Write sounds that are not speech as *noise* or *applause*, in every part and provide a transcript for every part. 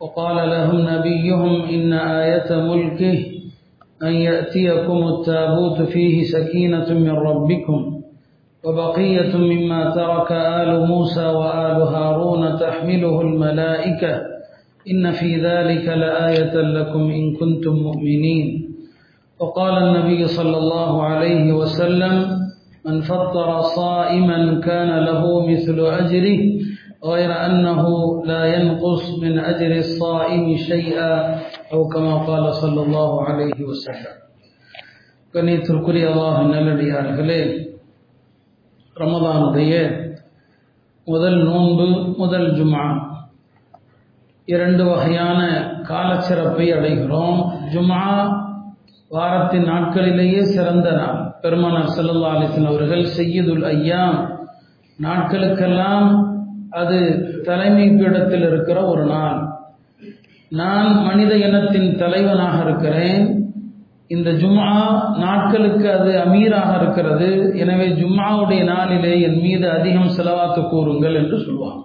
وقال لهم نبيهم إن آية ملكه أن يأتيكم التابوت فيه سكينة من ربكم وبقية مما ترك آل موسى وآل هارون تحمله الملائكة إن في ذلك لآية لكم إن كنتم مؤمنين. وقال النبي صلى الله عليه وسلم من فطر صائما كان له مثل أجره غير أنه لا ينقص من أجر الصائم شيئا أو كما قال صلى الله عليه وسلم கண்ணியத்திற்குரிய அல்லாஹ் நல்லடியார்களே ரமதானுடைய முதல் நோன்பு முதல் ஜுமா இரண்டு வகையான காலச்சிறப்பை அடைகிறோம் ஜுமா வாரத்தின் நாட்களிலேயே சிறந்த நாள் பெருமானார் சல்லா அலிசன் அவர்கள் செய்யதுல் ஐயாம் நாட்களுக்கெல்லாம் அது தலைமை பீடத்தில் இருக்கிற ஒரு நாள். நான் மனித இனத்தின் தலைவனாக இருக்கிறேன். இந்த ஜும்மா நாட்களுக்கு அது அமீராக இருக்கிறது. எனவே ஜும்மாவுடைய நாளிலே என் மீது அதிகம் செலவாக்க கூறுங்கள் என்று சொல்லுவான்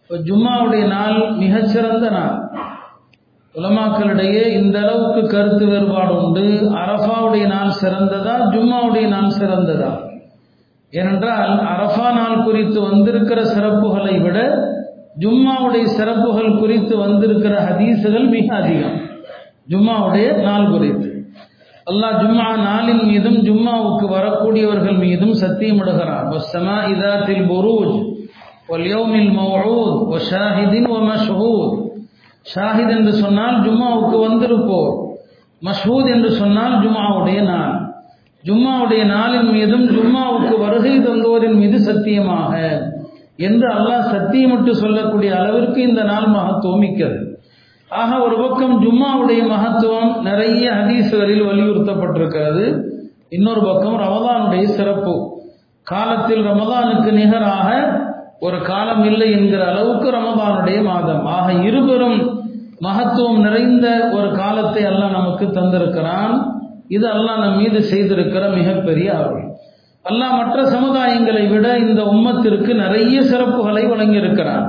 இப்போ ஜும்மாவுடைய நாள் மிகச்சிறந்த நாள். உலமாக்களிடையே இந்த அளவுக்கு கருத்து வேறுபாடு உண்டு. அரஃபாவுடைய நாள் சிறந்ததா ஜும்மாவுடைய நாள் சிறந்ததா? ஏனென்றால் அரஃபா நாள் குறித்து வந்திருக்கிற சிறப்புகளை விட ஜும்மாவுடைய சிறப்புகள் குறித்து வந்திருக்கிற ஹதீஸுகள் மிக அதிகம். ஜும்மாவுடைய நாள் குறித்து. அல்லாஹ் ஜும்மா நாளின் மீதும் ஜும்மாவுக்கு வரக்கூடியவர்கள் மீதும் சத்தியமிடுகிறான். இதாத்தில் புரூஜ் வல்யோமில் மௌஊத் வஷாஹிதின் வ மஷ்ஹூத் ஷாஹித் என்று சொன்னால் ஜும்மாவுக்கு வந்திருப்போர். மஷ்ஹூத் என்று சொன்னால் ஜும்மாவுடைய நாள். ஜும்மாவுடைய நாளின் மீதும் ஜும்மாவுக்கு வருகை தந்தோரின் மீது சத்தியமாக என்று அல்லாஹ் சத்தியமிட்டு சொல்லக்கூடிய அளவிற்கு இந்த நாள் மகத்துவம் மிக்கது ஆக ஒரு பக்கம் ஜும்மாவுடைய மகத்துவம் நிறைய ஹதீசுகளில் வலியுறுத்தப்பட்டிருக்கிறது. இன்னொரு பக்கம் ரமதானுடைய சிறப்பு. காலத்தில் ரமதானுக்கு நிகராக ஒரு காலம் இல்லை என்கிற அளவுக்கு ரமதானுடைய மாதம். ஆக இருபெரும் மகத்துவம் நிறைந்த ஒரு காலத்தை அல்லாஹ் நமக்கு தந்திருக்கிறான். இது அல்லாஹ் நம் மீது செய்திருக்கிற மிகப்பெரிய அருள் அல்லாஹ் மற்ற சமுதாயங்களை விட இந்த உம்மத்திற்கு நிறைய சிறப்புகளை வழங்கியிருக்கிறார்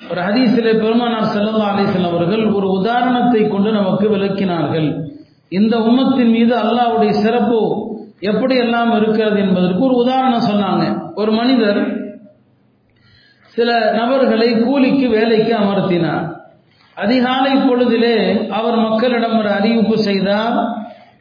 ஒரு ஹதீசிலே பெருமானார் செல்லல்லா அலிசன் அவர்கள் ஒரு உதாரணத்தை கொண்டு நமக்கு விளக்கினார்கள். இந்த உம்மத்தின் மீது அல்லாவுடைய சிறப்பு எப்படி எல்லாம் இருக்கிறது என்பதற்கு ஒரு உதாரணம் சொன்னாங்க. ஒரு மனிதர் சில நபர்களை கூலிக்கு வேலைக்கு அமர்த்தினார். அதிகாலை பொழுதிலே அவர் மக்களிடம் ஒரு அறிவிப்பு செய்தார்.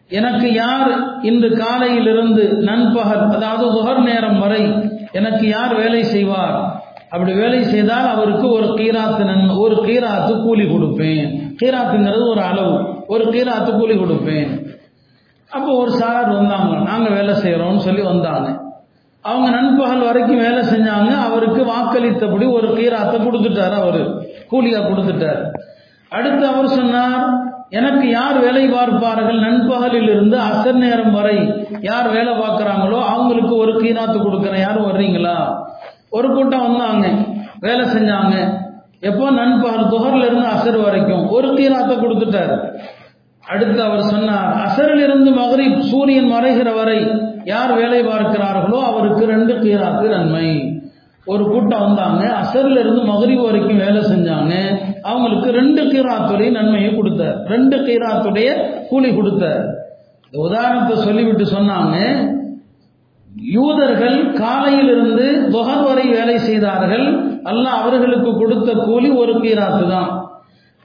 எனக்கு யார் இன்று காலையிலிருந்து நண்பகல் அதாவது துகர் நேரம் வரை எனக்கு யார் வேலை செய்வார்? அப்படி வேலை செய்தால் அவருக்கு ஒரு கீராத்து நன் ஒரு கீராத்து கூலி கொடுப்பேன். கீராத்துங்கிறது ஒரு அளவு. ஒரு கீராத்து கூலி கொடுப்பேன். அப்போ ஒரு சார் வந்தாங்க. நாங்கள் வேலை செய்கிறோம்னு சொல்லி வந்தாங்க. அவங்க நண்பகல் வரைக்கும் வேலை செஞ்சாங்க. அவருக்கு வாக்களித்தபடி ஒரு கீராத்தை கொடுத்துட்டார் அவர். கூலியாக கொடுத்துட்டார். அடுத்து அவர் சொன்னார் எனக்கு யார் வேலை பார்ப்பார்கள்? நண்பகலில் இருந்து அசர் நேரம் வரை யார் வேலை பார்க்குறாங்களோ அவங்களுக்கு ஒரு கீராத்து கொடுக்குறேன். யாரும் வர்றீங்களா? ஒரு கூட்டம் வந்தாங்க வேலை செஞ்சாங்க. எப்போ நண்பகல் துகர்ல இருந்து அசர் வரைக்கும் ஒரு கீராத்தை கொடுத்துட்டார். அடுத்து அவர் சொன்னார் அசரில் இருந்து மகரி சூரியன் மறைகிற வரை யார் வேலை பார்க்கிறார்களோ அவருக்கு ரெண்டு கீராத்து நன்மை. ஒரு கூட்டம் வந்தாங்க. அசர்ல இருந்து மகரிவு வரைக்கும் வேலை செஞ்சாங்க. அவங்களுக்கு ரெண்டு கீராத்துடைய நன்மையை கொடுத்த ரெண்டு கீராத்துடைய கூலி கொடுத்த உதாரணத்தை சொல்லிவிட்டு சொன்னாங்க யூதர்கள் காலையிலிருந்து தொகர் வரை வேலை செய்தார்கள். அல்ல அவர்களுக்கு கொடுத்த கூலி ஒரு கீராத்து தான்.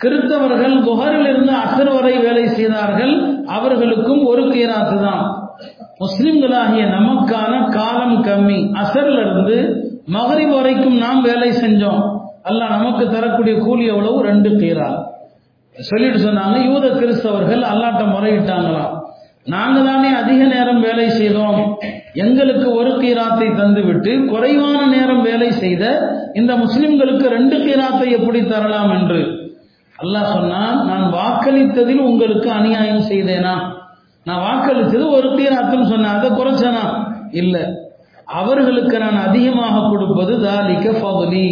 கிறிஸ்தவர்கள் துஹரிலிருந்து அசர் வரை வேலை செய்தார்கள். அவர்களுக்கும் ஒரு கீராத்து தான். முஸ்லிம்களாகிய நமக்கான காலம் கம்மி. அசர்ல இருந்து மகரிப் வரைக்கும் நாம் வேலை செஞ்சோம். அல்லாஹ் நமக்கு தரக்கூடிய கூலி எவ்வளவு? ரெண்டு கீரா. சொல்லிட்டு சொன்னாங்க யூத கிறிஸ்தவர்கள் அல்லாட்ட முறையிட்டாங்களாம் நாங்க தானே அதிக நேரம் வேலை செய்தோம். எங்களுக்கு ஒரு கீராத்தை தந்துவிட்டு குறைவான நேரம் வேலை செய்த இந்த முஸ்லிம்களுக்கு ரெண்டு கீராத்தை எப்படி தரலாம் என்று? அல்லாஹ் சொன்னான் நான் வாக்களித்ததில் உங்களுக்கு அநியாயம் செய்தேனா? நான் வாக்களித்தது ஒரு கீராத்துன்னு சொன்னேன் அதை குறைச்சனா? இல்லை. அவர்களுக்கு நான் அதிகமாக கொடுப்பது தாலிக ஃபதுலி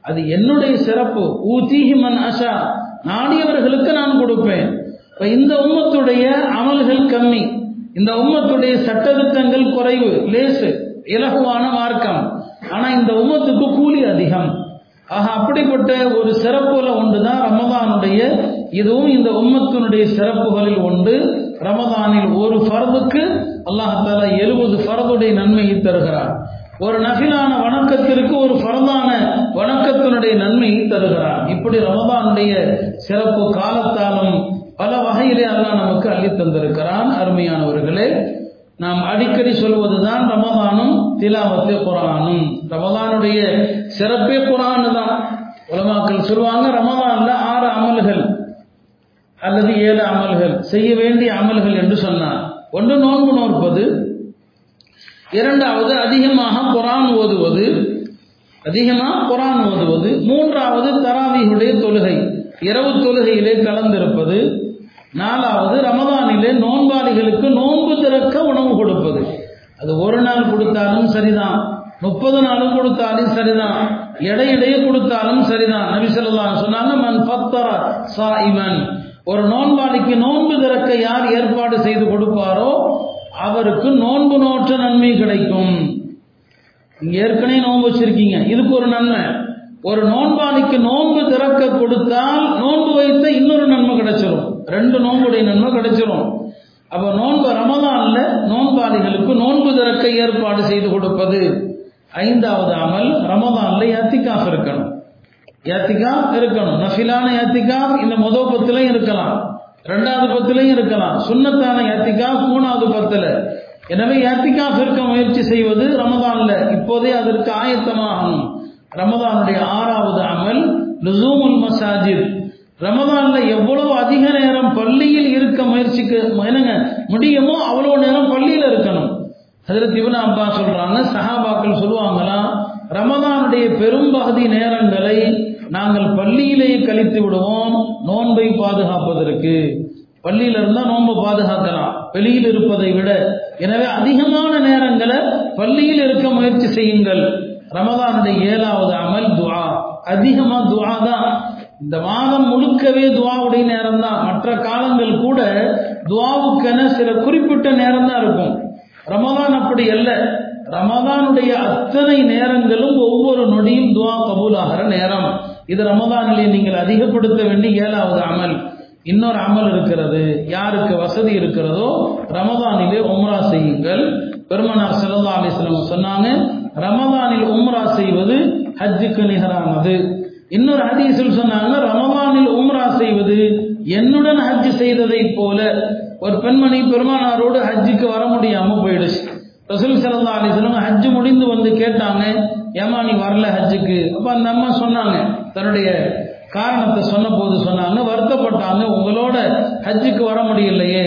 அது என்னுடைய சிறப்பு. ஊதீஹி மன் அஷா. நாடியவர்களுக்கு நான் கொடுப்பேன். இப்போ இந்த உம்மத்துடைய அமல்கள் கம்மி. இந்த உம்மத்துடைய சட்டத்திட்டங்கள் குறைவு லேசு இலகுவான மார்க்கம். ஆனால் இந்த உம்மத்துக்கு கூலி அதிகம். ஆக அப்படிப்பட்ட ஒரு சிறப்புல ஒன்றுதான் ரமதானுடைய இதுவும் இந்த உம்மத்தினுடைய சிறப்புகளில் ஒன்று. ரமதானில் ஒரு ஃபர்துக்கு அல்லாஹால எழுபது ஃபர்துடைய நன்மையை தருகிறார். ஒரு நபிலான வணக்கத்திற்கு ஒரு பரதான வணக்கத்தினுடைய நன்மையை தருகிறார். இப்படி ரமதானுடைய சிறப்பு காலத்தாலும் பல வகையிலே அல்லாஹ் நமக்கு அள்ளி தந்திருக்கிறான். அருமையானவர்களே நாம் அடிக்கடி சொல்வதுதான் ரமதானும் திலாவத்தே குரானும் ரமதானுடைய சிறப்பே குரான் தான். உலமாக்கள் சொல்லுவாங்க ரமதான்ல ஆறு அமல்கள் அல்லது ஏழு அமல்கள் செய்ய வேண்டிய அமல்கள் என்று சொன்னார். ஒன்று நோன்பு நோற்பது இரண்டாவது அதிகமாக குரான் ஓதுவது அதிகமாக குரான் ஓதுவது மூன்றாவது தராவியுடைய தொழுகை இரவு தொழுகையிலே கலந்திருப்பது நாலாவது ரமதானிலே நோன்பாளிகளுக்கு நோன்பு திறக்க உணவு கொடுப்பது. அது ஒரு நாள் கொடுத்தாலும் சரிதான் முப்பது நாளும் கொடுத்தாலும் சரிதான் இடையிடையே கொடுத்தாலும் சரிதான். நபி சொல்லலாம் சொன்னாங்க மன் பத்தர சாயிமன் ஒரு நோன்பாளிக்கு நோன்பு திறக்க யார் ஏற்பாடு செய்து கொடுப்பாரோ அவருக்கு நோன்பு நோற்ற நன்மை கிடைக்கும். ஏற்கனவே நோன்பு வச்சிருக்கீங்க. இதுக்கு ஒரு நன்மை. ஒரு நோன்பாளிக்கு நோன்பு திறக்க கொடுத்தால் நோன்பு வைத்த இன்னொரு நன்மை கிடைச்சிடும் ரெண்டு நோன்புடைய நன்மை கிடைச்சிரும். அப்ப நோன்பு ரமதான்ல நோன்பாளிகளுக்கு நோன்பு திறக்க ஏற்பாடு செய்து கொடுப்பது. ஐந்தாவது அமல் ரமதான்ல யாத்திகாஃப் இருக்கணும். யாத்திகாஃப் இருக்கணும். நஃபிலான யாத்திகாஃப் இந்த முதல் பத்துலையும் இருக்கலாம். ரெண்டாவது பத்துலையும் இருக்கலாம். சுண்ணத்தான யாத்திகாஃப் மூணாவது பத்துல. எனவே யாத்திகாஃப் இருக்க முயற்சி செய்வது ரமதான்ல இப்போதே அதற்கு ஆயத்தமாகணும் ரமதானுடைய ஆறாவது அமல் லுசூமுல் மசாஜித். ரமதான்ல எவ்வளவு அதிக நேரம் பள்ளியில் இருக்க முயற்சிக்க என்னங்க முடியுமோ அவ்வளவு நேரம் பள்ளியில் இருக்கணும். அதற்கு இவன் அப்பா சொல்றாங்க சஹாபாக்கள் சொல்லுவாங்களாம் ரமதானுடைய பெரும்பகுதி நேரங்களை நாங்கள் பள்ளியிலேயே கழித்து விடுவோம் நோன்பை பாதுகாப்பதற்கு. பள்ளியில இருந்தா நோன்பை பாதுகாக்கலாம். வெளியில் இருப்பதை விட. எனவே அதிகமான நேரங்களை பள்ளியில் இருக்க முயற்சி செய்யுங்கள். ரமதானுடைய ஏழாவது அமல் துவா. அதிகமா துவா தான். இந்த மாதம் முழுக்கவே துவாவுடைய நேரம் தான். மற்ற காலங்கள் கூட துவாவுக்கென சில குறிப்பிட்ட நேரம் தான் இருக்கும். ரமதான் அப்படி அல்ல. ரமதானுடைய அத்தனை நேரங்களும் ஒவ்வொரு நொடியும் துவா கபூலாகிற நேரம். இது ரமதானிலே நீங்கள் அதிகப்படுத்த வேண்டிய ஏழாவது அமல். இன்னொரு அமல் இருக்கிறது. யாருக்கு வசதி இருக்கிறதோ ரமதானிலே உம்ரா செய்யுங்கள். பெருமனார் செல்லா அலிஸ்லம் சொன்னாங்க ரமதானில் உம்ரா செய்வது ஹஜ்ஜுக்கு நிகரானது. இன்னொரு ஹதீஸில் சொன்னாங்க ரமதானில் உம்ரா செய்வது என்னுடன் ஹஜ் செய்ததை போல. ஒரு பெண்மணி பெருமானாரோடு ஹஜ்ஜுக்கு வர முடியாம போயிடுச்சு. ரசூல் சல்லா அலிஸ்லம் ஹஜ்ஜு முடிந்து வந்து கேட்டாங்க ஏமா நீ வரல ஹஜ்ஜுக்கு? அப்ப அந்த அம்மா சொன்னாங்க தன்னுடைய காரணத்தை சொன்ன போது சொன்னாங்க வருத்தப்பட்டாங்க உங்களோட ஹஜ்ஜுக்கு வர முடியலையே.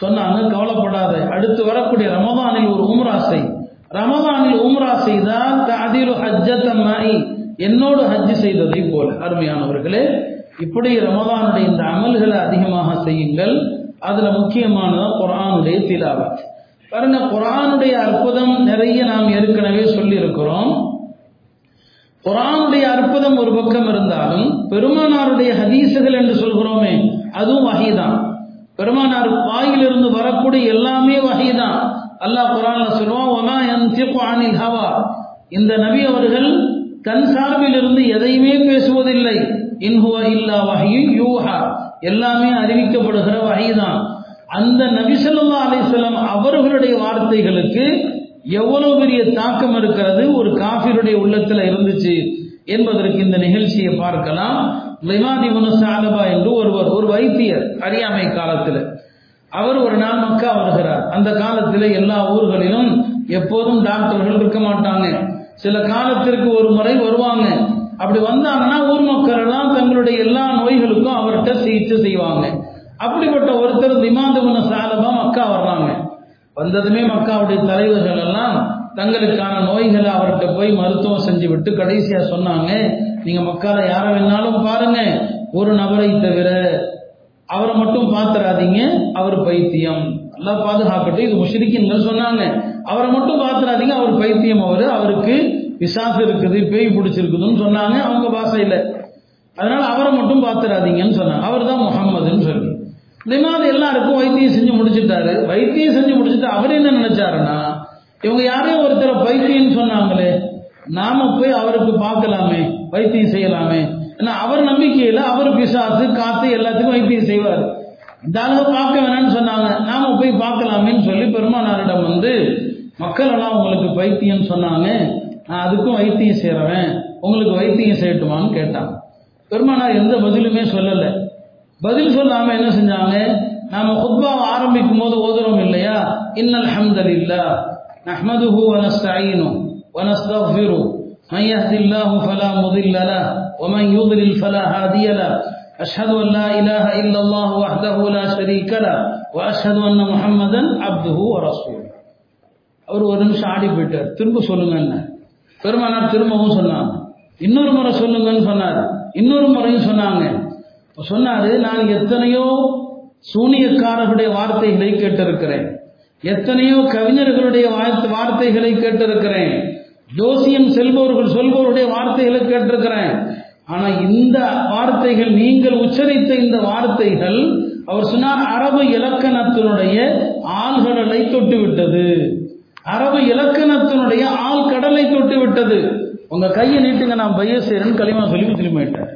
சொன்னாங்க கவலைப்படாத அடுத்து வரக்கூடிய ரமதானில் ஒரு உம்ரா செய். ரமதானில் உம்ரா செய்தால் அதில் ஹஜ்ஜத்தம்மாய் என்னோடு ஹஜ்ஜு செய்ததை போல. அருமையானவர்களே இப்படி ரமதானுடைய இந்த அமல்களை அதிகமாக செய்யுங்கள். அதுல முக்கியமானதான் குரானுடைய திலாவத். பாருங்க குரானுடைய அற்புதம் நிறைய நாம் ஏற்கனவே சொல்லி இருக்கிறோம் குரானுடைய அற்புதம் ஒரு பக்கம் இருந்தாலும் பெருமானாருடைய ஹதீசுகள் என்று சொல்கிறோமே அதுவும் வகைதான் பெருமானார் வாயிலிருந்து வரக்கூடிய எல்லாமே வகைதான் அல்லாஹ் குரான்ல சொல்லுவான் ஒமா ஹவா. இந்த நபி அவர்கள் தன் சார்பில் இருந்து எதையுமே பேசுவதில்லை. இன்ஹுவ இல்லா வகையும் யூஹா. எல்லாமே அறிவிக்கப்படுகிற வகைதான் அந்த நபிசல்லா அலிசல்லாம் அவர்களுடைய வார்த்தைகளுக்கு எவ்வளவு பெரிய தாக்கம் இருக்கிறது? ஒரு காஃபிருடைய உள்ளத்தில் இருந்துச்சு என்பதற்கு இந்த நிகழ்ச்சியை பார்க்கலாம். லிமாதி முனசாலபா என்று ஒருவர் ஒரு வைத்தியர் அறியாமை காலத்தில். அவர் ஒரு நாள் மக்கா வருகிறார். அந்த காலத்தில் எல்லா ஊர்களிலும் எப்போதும் டாக்டர்கள் இருக்க மாட்டாங்க. சில காலத்திற்கு ஒரு முறை வருவாங்க. அப்படி வந்தாங்கன்னா ஊர் மக்கள் எல்லாம் தங்களுடைய எல்லா நோய்களுக்கும் அவர்கிட்ட சிகிச்சை செய்வாங்க. அப்படிப்பட்ட ஒருத்தர் திமாந்தகுன சாலபா மக்கா வர்றாங்க. வந்ததுமே மக்காவுடைய தலைவர்கள் எல்லாம் தங்களுக்கான நோய்களை அவர்கிட்ட போய் மருத்துவம் செஞ்சு விட்டு கடைசியா சொன்னாங்க நீங்க மக்கால யார வேணாலும் பாருங்க ஒரு நபரை தவிர அவரை மட்டும் பாத்துறாதீங்க அவர் பைத்தியம். நல்லா பாதுகாக்கட்டும் இது முஷ்ரிக்கின்கள் சொன்னாங்க. அவரை மட்டும் பாத்துறாதீங்க அவர் பைத்தியம் அவரு அவருக்கு விசாசம் இருக்குது பேய் பிடிச்சிருக்குதுன்னு சொன்னாங்க அவங்க பாஷையில. அதனால அவரை மட்டும் பாத்துறாதீங்கன்னு சொன்னாங்க. அவர் தான் முகம்மதுன்னு சொல்லி. லிமாது எல்லாருக்கும் வைத்தியம் செஞ்சு முடிச்சுட்டாரு. வைத்தியம் செஞ்சு முடிச்சுட்டு அவர் என்ன நினைச்சாருன்னா இவங்க யாரோ ஒருத்தரை பைத்தியம்னு சொன்னாங்களே நாம போய் அவருக்கு பார்க்கலாமே வைத்தியம் செய்யலாமே ஏன்னா அவர் நம்பிக்கையில் அவர் பிசாசு காத்து எல்லாத்துக்கும் வைத்தியம் செய்வார். இந்த அளவு பார்க்க வேணாம்னு சொன்னாங்க. நாம போய் பார்க்கலாமேன்னு சொல்லி பெருமானாரிடம் வந்து மக்கள் எல்லாம் உங்களுக்கு பைத்தியம் சொன்னாங்க. நான் அதுக்கும் வைத்தியம் செய்யறவன் உங்களுக்கு வைத்தியம் செய்யட்டுமான்னு கேட்டான். பெருமானார் எந்த பதிலுமே சொல்லலை. பதில் சொல்லாம என்ன செஞ்சாங்க? நாம ஹுத்பாவை ஆரம்பிக்கும் போது ஓதுறோம் இல்லையா? இன்னல் ஹம்தல் இல்லா நஹ்மதுஹு வனஸ்தாயினு வனஸ்தஃபிரு من يهد الله فلا مضل له ومن يضلل فلا هادي له أشهد أن لا إله إلا الله وحده لا شريك له وأشهد أن محمدا عبده ورسوله அவர் ஒரு நிமிஷம் ஆடி போயிட்டார் திரும்ப சொல்லுங்கன்னு பெருமானார் திரும்பவும் சொன்னாங்க இன்னொரு முறை சொல்லுங்கன்னு சொன்னார் இன்னொரு முறையும் சொன்னாங்க சொன்னாரு நான் எத்தனையோ சூனியக்காரர்களுடைய வார்த்தைகளை கேட்டிருக்கிறேன். எத்தனையோ கவிஞர்களுடைய வார்த்தைகளை கேட்டிருக்கிறேன். ஜோசியம் செல்பவர்கள் சொல்பவருடைய வார்த்தைகளை கேட்டிருக்கிறேன். ஆனா இந்த வார்த்தைகள் நீங்கள் உச்சரித்த இந்த வார்த்தைகள் அவர் சொன்னார் அரபு இலக்கணத்தினுடைய ஆழ்கடலை தொட்டு விட்டது அரபு இலக்கணத்தினுடைய ஆள் கடலை தொட்டு விட்டது உங்க கையை நீட்டுங்க நான் பையசேரன் களிமா சொல்லி திரும்பிட்டார்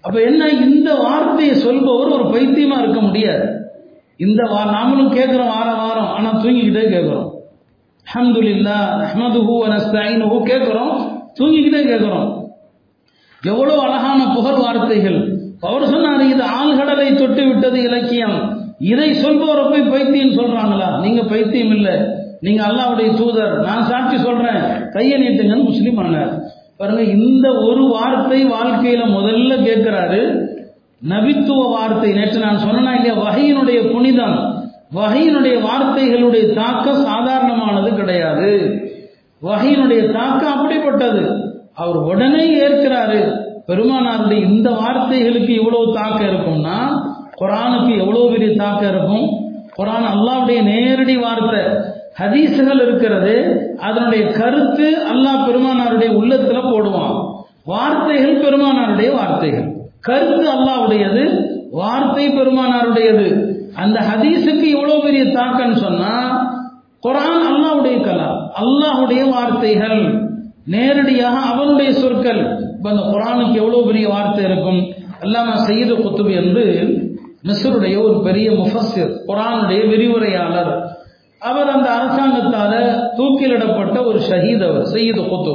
அப்ப என்ன இந்த வார்த்தையை சொல்பவர் ஒரு பைத்தியமா இருக்க முடியாது. இந்த நாமளும் கேட்கிறோம் வாரம் வாரம் ஆனா தூங்கிக்கிட்டே கேட்கிறோம் அஹமதுல்லா அஹமதுஹூ நஸ்தாயினுஹூ கேட்கிறோம் தூங்கிக்கிட்டே கேட்கிறோம் எவ்வளவு அழகான புகழ் வார்த்தைகள். அவர் சொன்னார் இது ஆழ்கடலை தொட்டு விட்டது இலக்கியம். இதை சொல்பவரை போய் பைத்தியம் சொல்றாங்களா? நீங்க பைத்தியம் இல்லை. நீங்க அல்லாவுடைய தூதர். நான் சாட்சி சொல்றேன். கையை நீட்டுங்கன்னு முஸ்லீம் ஆனார் பாருங்க இந்த ஒரு வார்த்தை வாழ்க்கையில முதல்ல கேட்கிறாரு நபித்துவ வார்த்தை. நேற்று நான் சொன்னா இல்லையா? வகையினுடைய புனிதம். வகையினுடைய வார்த்தைகளுடைய தாக்கம் சாதாரணமானது கிடையாது. வகையினுடைய தாக்கம் அப்படிப்பட்டது. அவர் உடனே ஏற்கிறாரு. பெருமானாருடைய இந்த வார்த்தைகளுக்கு இவ்வளவு தாக்கம் இருக்கும்னா குரானுக்கு எவ்வளவு பெரிய தாக்கம் இருக்கும்? குரான் அல்லாவுடைய நேரடி வார்த்தை. ஹதீசுகள் இருக்கிறது அதனுடைய கருத்து அல்லாஹ் பெருமானாருடைய உள்ளத்துல போடுவான். வார்த்தைகள் பெருமானாருடைய வார்த்தைகள். கருத்து அல்லாவுடையது வார்த்தை பெருமானாருடையது. அந்த ஹதீஸுக்கு இவ்வளவு பெரிய தாக்கம்னு சொன்னா குரான் அல்லாவுடைய கலா அல்லாஹுடைய வார்த்தைகள். நேரடியாக அவனுடைய சொற்கள். இப்போ அந்த குரானுக்கு எவ்வளோ பெரிய வார்த்தை இருக்கும்? அல்லாம செய்த குத்துபு என்று மிஸ்ருடைய ஒரு பெரிய முஃபஸிர் குரானுடைய விரிவுரையாளர் அவர் அந்த அரசாங்கத்தால தூக்கிலிடப்பட்ட ஒரு ஷஹீத் அவர் சையீது குத்து.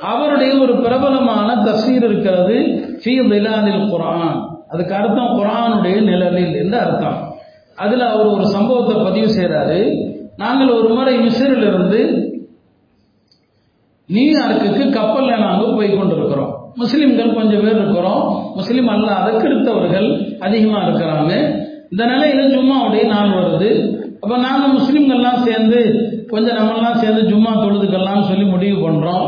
அவருடைய ஒரு பிரபலமான தஸ்வீர் இருக்கிறது ஃபீ திலாலில் குரான் அதுக்கு அர்த்தம் குரானுடைய நிழலில் என்று அர்த்தம். அதில் அவர் ஒரு சம்பவத்தை பதிவு செய்கிறாரு நாங்கள் ஒரு முறை மிஸ்ரில் இருந்து நியூயார்க்குக்கு கப்பல்ல நாங்கள் போய் கொண்டிருக்கிறோம். முஸ்லிம்கள் கொஞ்சம் பேர் இருக்கிறோம். முஸ்லீம் அல்லாத கிறித்தவர்கள் அதிகமாக இருக்கிறாங்க. இந்த நிலையில் ஜும்மாவுடைய நாள் வருது. அப்ப நாங்க முஸ்லீம்கள்லாம் சேர்ந்து கொஞ்சம் நம்மெல்லாம் சேர்ந்து ஜும்மா தொழுதுக்கெல்லாம் சொல்லி முடிவு பண்றோம்.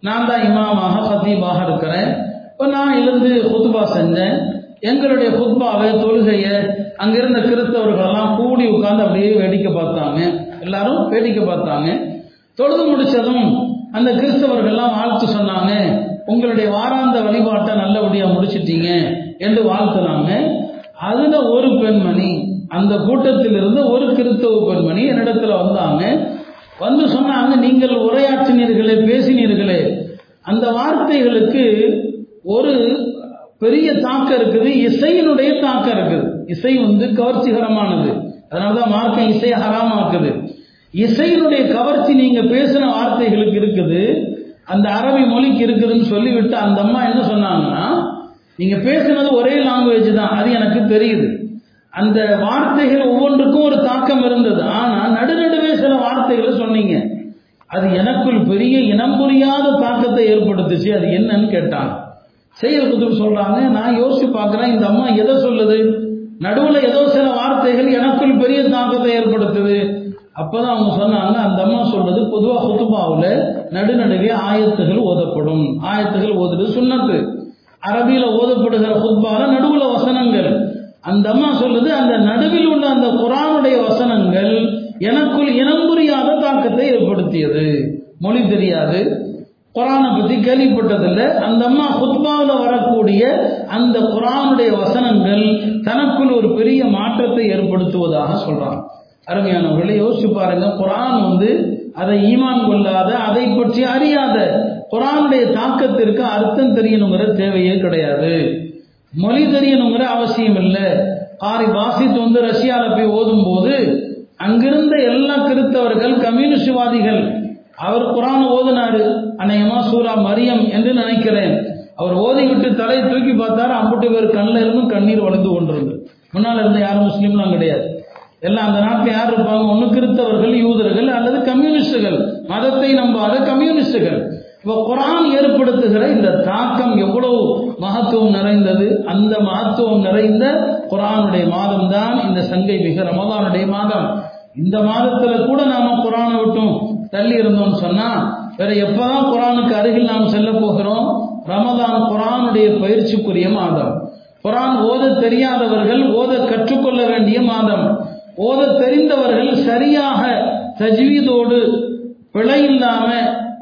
நான் தான் இமாமாக ஃபத்தீபாக இருக்கிறேன். இப்போ நான் எழுந்து ஹுத்பா செஞ்சேன். எங்களுடைய ஹுத்பாவை தொழுகையை அங்கிருந்த கிறிஸ்தவர்களெல்லாம் கூடி உட்கார்ந்து அப்படியே வேடிக்கை பார்த்தாங்க. எல்லாரும் வேடிக்கை பார்த்தாங்க. தொழுது முடிச்சதும் அந்த கிறிஸ்தவர்கள்லாம் வாழ்த்து சொன்னாங்க உங்களுடைய வாராந்த வழிபாட்டை நல்லபடியா முடிச்சிட்டீங்க என்று வாழ்த்துனாங்க. அதுல ஒரு பெண்மணி. அந்த கூட்டத்திலிருந்து ஒரு கிறிஸ்தவ பெண்மணி என்னிடத்துல வந்தாங்க. வந்து சொன்னாங்க நீங்கள் உரையாற்றினீர்களே பேசினீர்களே. அந்த வார்த்தைகளுக்கு ஒரு பெரிய தாக்கம் இருக்குது இசையினுடைய தாக்கம் இருக்குது. இசை வந்து கவர்ச்சிகரமானது. அதனாலதான் மார்க்கம் இசை ஹராமாக்குது. இசையினுடைய கவர்ச்சி நீங்க பேசின வார்த்தைகளுக்கு இருக்குது. அந்த அரபி மொழிக்கு இருக்குதுன்னு சொல்லிவிட்டு அந்த அம்மா என்ன சொன்னாங்கன்னா நீங்க பேசுனது ஒரே லாங்குவேஜ் தான் அது எனக்கு தெரியுது. அந்த வார்த்தைகள் ஒவ்வொன்றுக்கும் ஒரு தாக்கம் இருந்தது. ஆனால் நடுநடுவே சில வார்த்தைகளை சொன்னீங்க. அது எனக்குள் பெரிய இனம் புரியாத தாக்கத்தை ஏற்படுத்துச்சு. அது என்னன்னு கேட்டாங்க. செயல் குதிர் சொல்றாங்க நான் யோசிச்சு பார்க்குறேன் இந்த அம்மா எதை சொல்லுது? நடுவில் ஏதோ சில வார்த்தைகள் எனக்குள் பெரிய தாக்கத்தை ஏற்படுத்துது. அப்போதான் அவங்க சொன்னாங்க அந்த அம்மா சொல்றது பொதுவாக குத்துபாவில் நடுநடுவே ஆயத்துகள் ஓதப்படும். ஆயத்துகள் ஓதுறது சுண்ணத்து. அரபியில் ஓதப்படுகிற ஹுத்பால நடுவுல வசனங்கள். அந்த அம்மா சொல்லுது அந்த நடுவில் உள்ள அந்த குரானுடைய வசனங்கள் எனக்குள் இனம் புரியாத தாக்கத்தை ஏற்படுத்தியது. மொழி தெரியாது. குரானை பத்தி கேள்விப்பட்டதில்லை. அந்த அம்மா குத்பாவில் வரக்கூடிய அந்த குரானுடைய வசனங்கள் தனக்குள் ஒரு பெரிய மாற்றத்தை ஏற்படுத்துவதாக சொல்றாங்க. அருமையானவர்களை யோசிச்சு பாருங்க. குரான் வந்து அதை ஈமான் கொள்ளாத அதை பற்றி அறியாத குரானுடைய தாக்கத்திற்கு அர்த்தம் தெரியணுங்கிற தேவையே கிடையாது. மொழி தெரியணுங்கிற அவசியம் இல்லை. காரி பாசித் வந்து ரஷ்யாவில் போய் ஓதும் போது அங்கிருந்த எல்லா கிறித்தவர்கள் கம்யூனிஸ்ட்வாதிகள் அவர் குரான் ஓதுனாரு அநேகமா சூரா மரியம் என்று நினைக்கிறேன். அவர் ஓதி விட்டு தலையை தூக்கி பார்த்தாரு அம்புட்டு பேர் கண்ணில் இருந்தும் கண்ணீர் வளர்ந்து கொண்டிருந்து. முன்னால் இருந்த யாரும் முஸ்லீம்லாம் கிடையாது. எல்லாம் அந்த நாட்டில் யார் இருப்பாங்க? ஒன்று கிறித்தவர்கள் யூதர்கள் அல்லது கம்யூனிஸ்டுகள். மதத்தை நம்பாத கம்யூனிஸ்டுகள். இப்போ குரான் ஏற்படுத்துகிற இந்த தாக்கம் எவ்வளவு மகத்துவம் நிறைந்தது? அந்த மகத்துவம் நிறைந்த குரானுடைய மாதம் தான் இந்த சங்கை மிக ரமதானுடைய மாதம். இந்த மாதத்துல கூட நாம குரானை விட்டும் தள்ளி இருந்தோம்னு சொன்னா வேற எப்பதான் குரானுக்கு அருகில் நாம் செல்ல போகிறோம்? ரமதான் குரானுடைய பயிற்சிக்குரிய மாதம். குரான் ஓத தெரியாதவர்கள் ஓத கற்றுக்கொள்ள வேண்டிய மாதம். ஓத தெரிந்தவர்கள் சரியாக தஜ்வீதோடு பிழை இல்லாம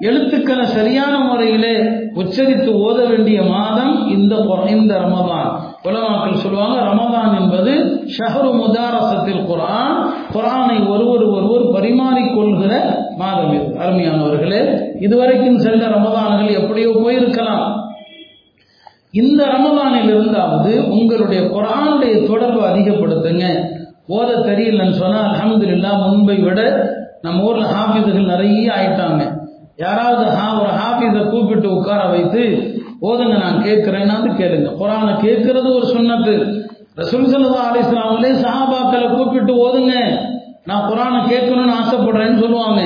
எழுத்துக்களை சரியான முறையிலே உச்சரித்து ஓத வேண்டிய மாதம் இந்த இந்த ரமதான். உலமாக்கள் சொல்லுவாங்க ரமதான் என்பது ஷஹரு முதாரசத்தில் குரான் குரானை ஒருவர் ஒருவர் பரிமாறிக்கொள்கிற மாதம் இது. அருமையானவர்களே இதுவரைக்கும் சென்ற ரமதான்கள் எப்படியோ போயிருக்கலாம். இந்த ரமதானில் இருந்தாவது உங்களுடைய குரானுடைய தொடர்பு அதிகப்படுத்துங்க. ஓத தெரியலன்னு சொன்னா அலமதுல்லா முன்பை விட நம்ம ஊர்ல ஹாஃபிதுகள் நிறைய ஆயிட்டாங்க. யாராவது ஒரு ஹாஃபிஸை கூப்பிட்டு உட்கார வைத்து ஓதுங்க நான் கேட்கிறேன்னாவது கேளுங்க. குரானை கேட்கறது ஒரு சுண்ணத்து. ரசூல் சல்லா அலிஸ்லாமலே சஹாபாக்களை கூப்பிட்டு ஓதுங்க நான் குரானை கேட்கணும்னு ஆசைப்படுறேன்னு சொல்லுவாங்க.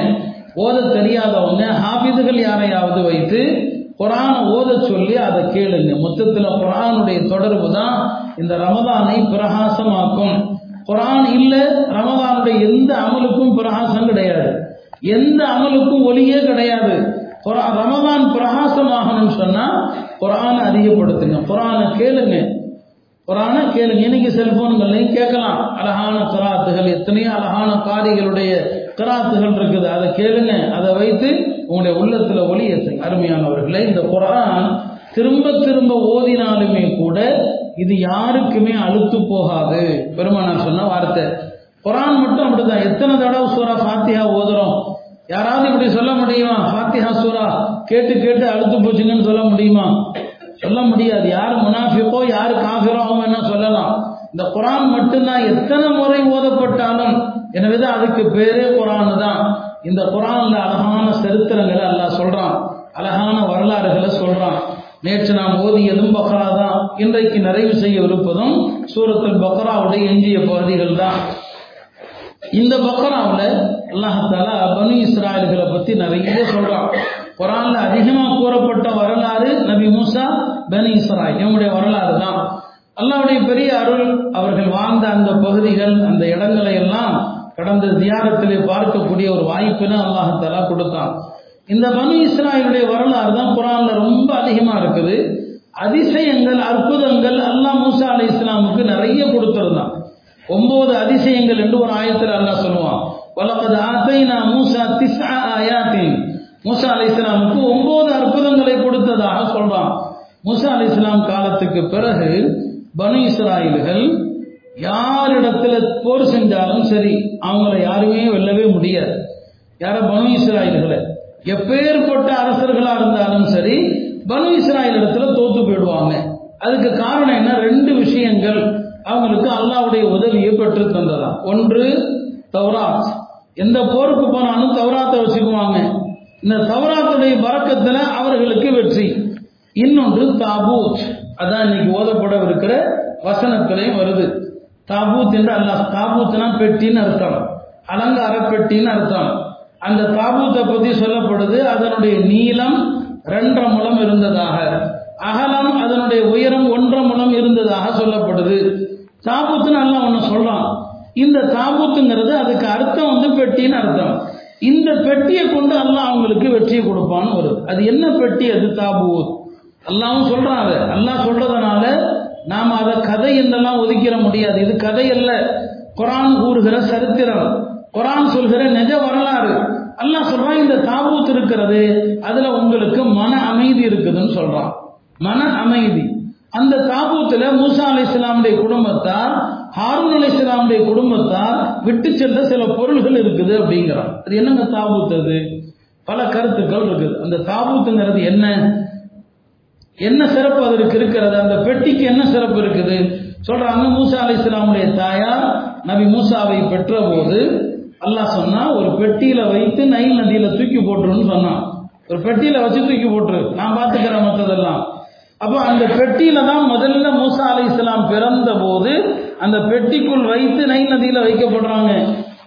ஓத தெரியாதவங்க ஹாஃபிதுகள் யாரையாவது வைத்து குரானை ஓத சொல்லி அதை கேளுங்க. மொத்தத்தில் குரானுடைய தொடர்பு தான் இந்த ரமதானை பிரகாசமாக்கும். குரான் இல்லை ரமதானுடைய எந்த அமலுக்கும் பிரகாசம் கிடையாது. எந்த அமலுக்கும் ஒளியே கிடையாது. ரமதான் பிரகாசமாகணும்னு சொன்னா குரானை அதிகப்படுத்துங்க. குரானை கேளுங்க. குரானை கேளுங்க. இன்னைக்கு செல்போன்கள்லையும் கேட்கலாம். அழகான கராத்துகள் எத்தனையோ அழகான காரிகளுடைய கராத்துகள் இருக்குது. அதை கேளுங்க. அதை வைத்து உங்களுடைய உள்ளத்துல ஒளி ஏற்றுங்க அருமையானவர்களே இந்த குரான் திரும்ப திரும்ப ஓதினாலுமே கூட இது யாருக்குமே அழுத்து போகாது. பெருமானார் சொன்ன வார்த்தை குரான் மட்டும் அப்படிதான் எத்தனை தடவை சூரா ஃபாத்தியா ஓதுறோம்? யாராவது இப்படி சொல்ல முடியுமா? ஃபாத்திஹா சூரா. கேட்டு கேட்டு அழுத்து போச்சுங்கன்னு சொல்ல முடியுமா? சொல்ல முடியாது. யார் முனாஃபிக்கோ யார் காஃபிரோ அவங்க என்ன சொல்லலாம். இந்த குரான் மட்டும்தான். எத்தனை முறை ஓதப்பட்டாலும் எனவே தான் அதுக்கு பேரே குரான் தான். இந்த குரான்ல அழகான சரித்திரங்களை அல்லாஹ் சொல்றான். அழகான வரலாறுகளை சொல்றான். நேற்று நாம் ஓதியதும் பக்ரா தான். இன்றைக்கு நிறைவு செய்ய விருப்பதும் சூரத்தில் பக்ராவுடைய எஞ்சிய பகுதிகள் தான். இந்த பக்கராவில் அல்லாஹால பனு இஸ்ராயல்களை பத்தி நிறைய சொல்றான். குரான்ல அதிகமா கூறப்பட்ட வரலாறு நபி மூசா பனு இஸ்ராயல் இவங்களுடைய வரலாறு தான். அல்லாவுடைய பெரிய அருள் அவர்கள் வாழ்ந்த அந்த பகுதிகள் அந்த இடங்களை எல்லாம் கடந்த தியாரத்திலே பார்க்கக்கூடிய ஒரு வாய்ப்பினை அல்லாஹாலா கொடுத்தான். இந்த பனு இஸ்ராயலுடைய வரலாறு தான் குரான்ல ரொம்ப அதிகமா இருக்குது. அதிசயங்கள் அற்புதங்கள் அல்லாஹ் மூசா அலி இஸ்லாமுக்கு நிறைய கொடுத்திருந்தான் ஒன்பது அதிசயங்கள் என்று ஒரு ஆயத்தில் அல்லாஹ் சொல்லுவான். வலப்பது ஆத்தைனா மூசா திஸ்ஆ ஆயாத்தின். மூசா அலி இஸ்லாமுக்கு ஒன்பது அற்புதங்களை கொடுத்ததாக சொல்றான். மூசா அலி இஸ்லாம் காலத்துக்கு பிறகு பனு இஸ்ராயில்கள் யாரிடத்துல போர் செஞ்சாலும் சரி அவங்கள யாருமே வெல்லவே முடியாது. யார பனு இஸ்ராயில்களை எப்பேற்பட்ட அரசர்களா இருந்தாலும் சரி பனு இஸ்ராயல் இடத்துல தோத்து போயிடுவாங்க. அதுக்கு காரணம் என்ன? ரெண்டு விஷயங்கள். அவங்களுக்கு அல்லாவுடைய உதவியை பெற்று தந்ததா? ஒன்று தௌராத். எந்த போருக்கு போனாலும் தௌராத்தை வச்சுக்குவாங்க. இந்த தௌராத்துடைய பறக்கத்துல அவர்களுக்கு வெற்றி. இன்னொன்று தாபூத். அதான் இன்னைக்கு ஓதப்படவிருக்கிற வசனத்திலையும் வருது. தாபூத் என்று அல்லாஹ் தாபூத்னா பெட்டின்னு அர்த்தம். அலங்கார பெட்டின்னு அர்த்தம். அந்த தாபூத்தை பத்தி சொல்லப்படுது அதனுடைய நீளம் ரெண்டரை முழம் இருந்ததாக. அகலம் அதனுடைய உயரம் ஒன்றரை முழம் இருந்ததாக சொல்லப்படுது. தாபூத்துன்னு எல்லாம் ஒன்று சொல்றான். இந்த தாபூத்துங்கிறது அதுக்கு அர்த்தம் வந்து பெட்டின்னு அர்த்தம். இந்த பெட்டியை கொண்டு அல்லாஹ் அவங்களுக்கு வெற்றியை கொடுப்பான்னு வருது. அது என்ன பெட்டி? அது தாபூத். அல்லாவும் சொல்றான் அதை. அல்லாஹ் சொல்றதுனால நாம் அதை கதை என்றெல்லாம் ஒதுக்கிட முடியாது. இது கதை அல்ல. குரான் கூறுகிற சரித்திரம். குரான் சொல்கிற நிஜ வரலாறு. அல்லாஹ் சொல்றான் இந்த தாபூத் இருக்கிறது அதுல உங்களுக்கு மன அமைதி இருக்குதுன்னு சொல்றான். மன அமைதி. அந்த தாபூத்துல மூசா அலை இஸ்லாமுடைய குடும்பத்தார் ஹாரூன் அலை இஸ்லாமுடைய குடும்பத்தார் விட்டு சென்ற சில பொருள்கள் இருக்குது அப்படிங்கிறான். அது என்னங்க தாபூத் அது? பல கருத்துக்கள் இருக்குது. அந்த தாபூத்துங்கிறது என்ன? என்ன சிறப்பு அதற்கு இருக்கிறது? அந்த பெட்டிக்கு என்ன சிறப்பு இருக்குது? சொல்றாங்க மூசா அலை இஸ்லாமுடைய தாயார் நபி மூசாவை பெற்ற போது அல்லாஹ் சொன்னா ஒரு பெட்டியில வைத்து நைல் நதியில தூக்கி போட்டுருன்னு சொன்னான். ஒரு பெட்டியில வச்சு தூக்கி போட்டுரு. நான் பார்த்துக்கிறேன் மற்றதெல்லாம் அப்போ அந்த பெட்டியில தான் முதல்ல மூசா அலை இஸ்லாம் பிறந்த போது அந்த பெட்டிக்குள் வைத்து நை நதியில வைக்கப்படுறாங்க.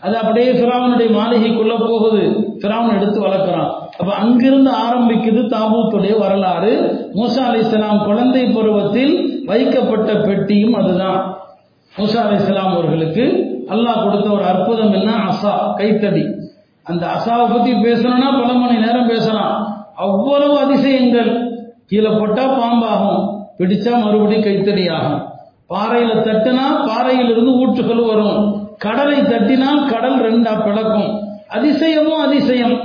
அது அப்படியே ஃபிராவனுடைய மாளிகைக்குள்ள போகுது. ஃபிராவன் எடுத்து வளர்க்குறான். அப்ப அங்கிருந்து ஆரம்பிக்குது தாபூத்துடைய வரலாறு. மூசா அலை இஸ்லாம் குழந்தை பருவத்தில் வைக்கப்பட்ட பெட்டியும் அதுதான். மூசா அலை இஸ்லாம் அவர்களுக்கு அல்லாஹ் கொடுத்த ஒரு அற்புதம் என்ன? அசா கைத்தடி. அந்த அசாவை பத்தி பேசணும்னா பல மணி நேரம் பேசலாம். அவ்வளவு அதிசயங்கள். கீழே போட்டா பாம்பாகும். பிடிச்சா மறுபடியும் கைத்தடி ஆகும் பாறையில தட்டுனா பாறையிலிருந்து ஊற்றுகள் வரும். கடலை தட்டினால் கடல் ரெண்டா பிளக்கும். அதிசயமும் அதிசயம்.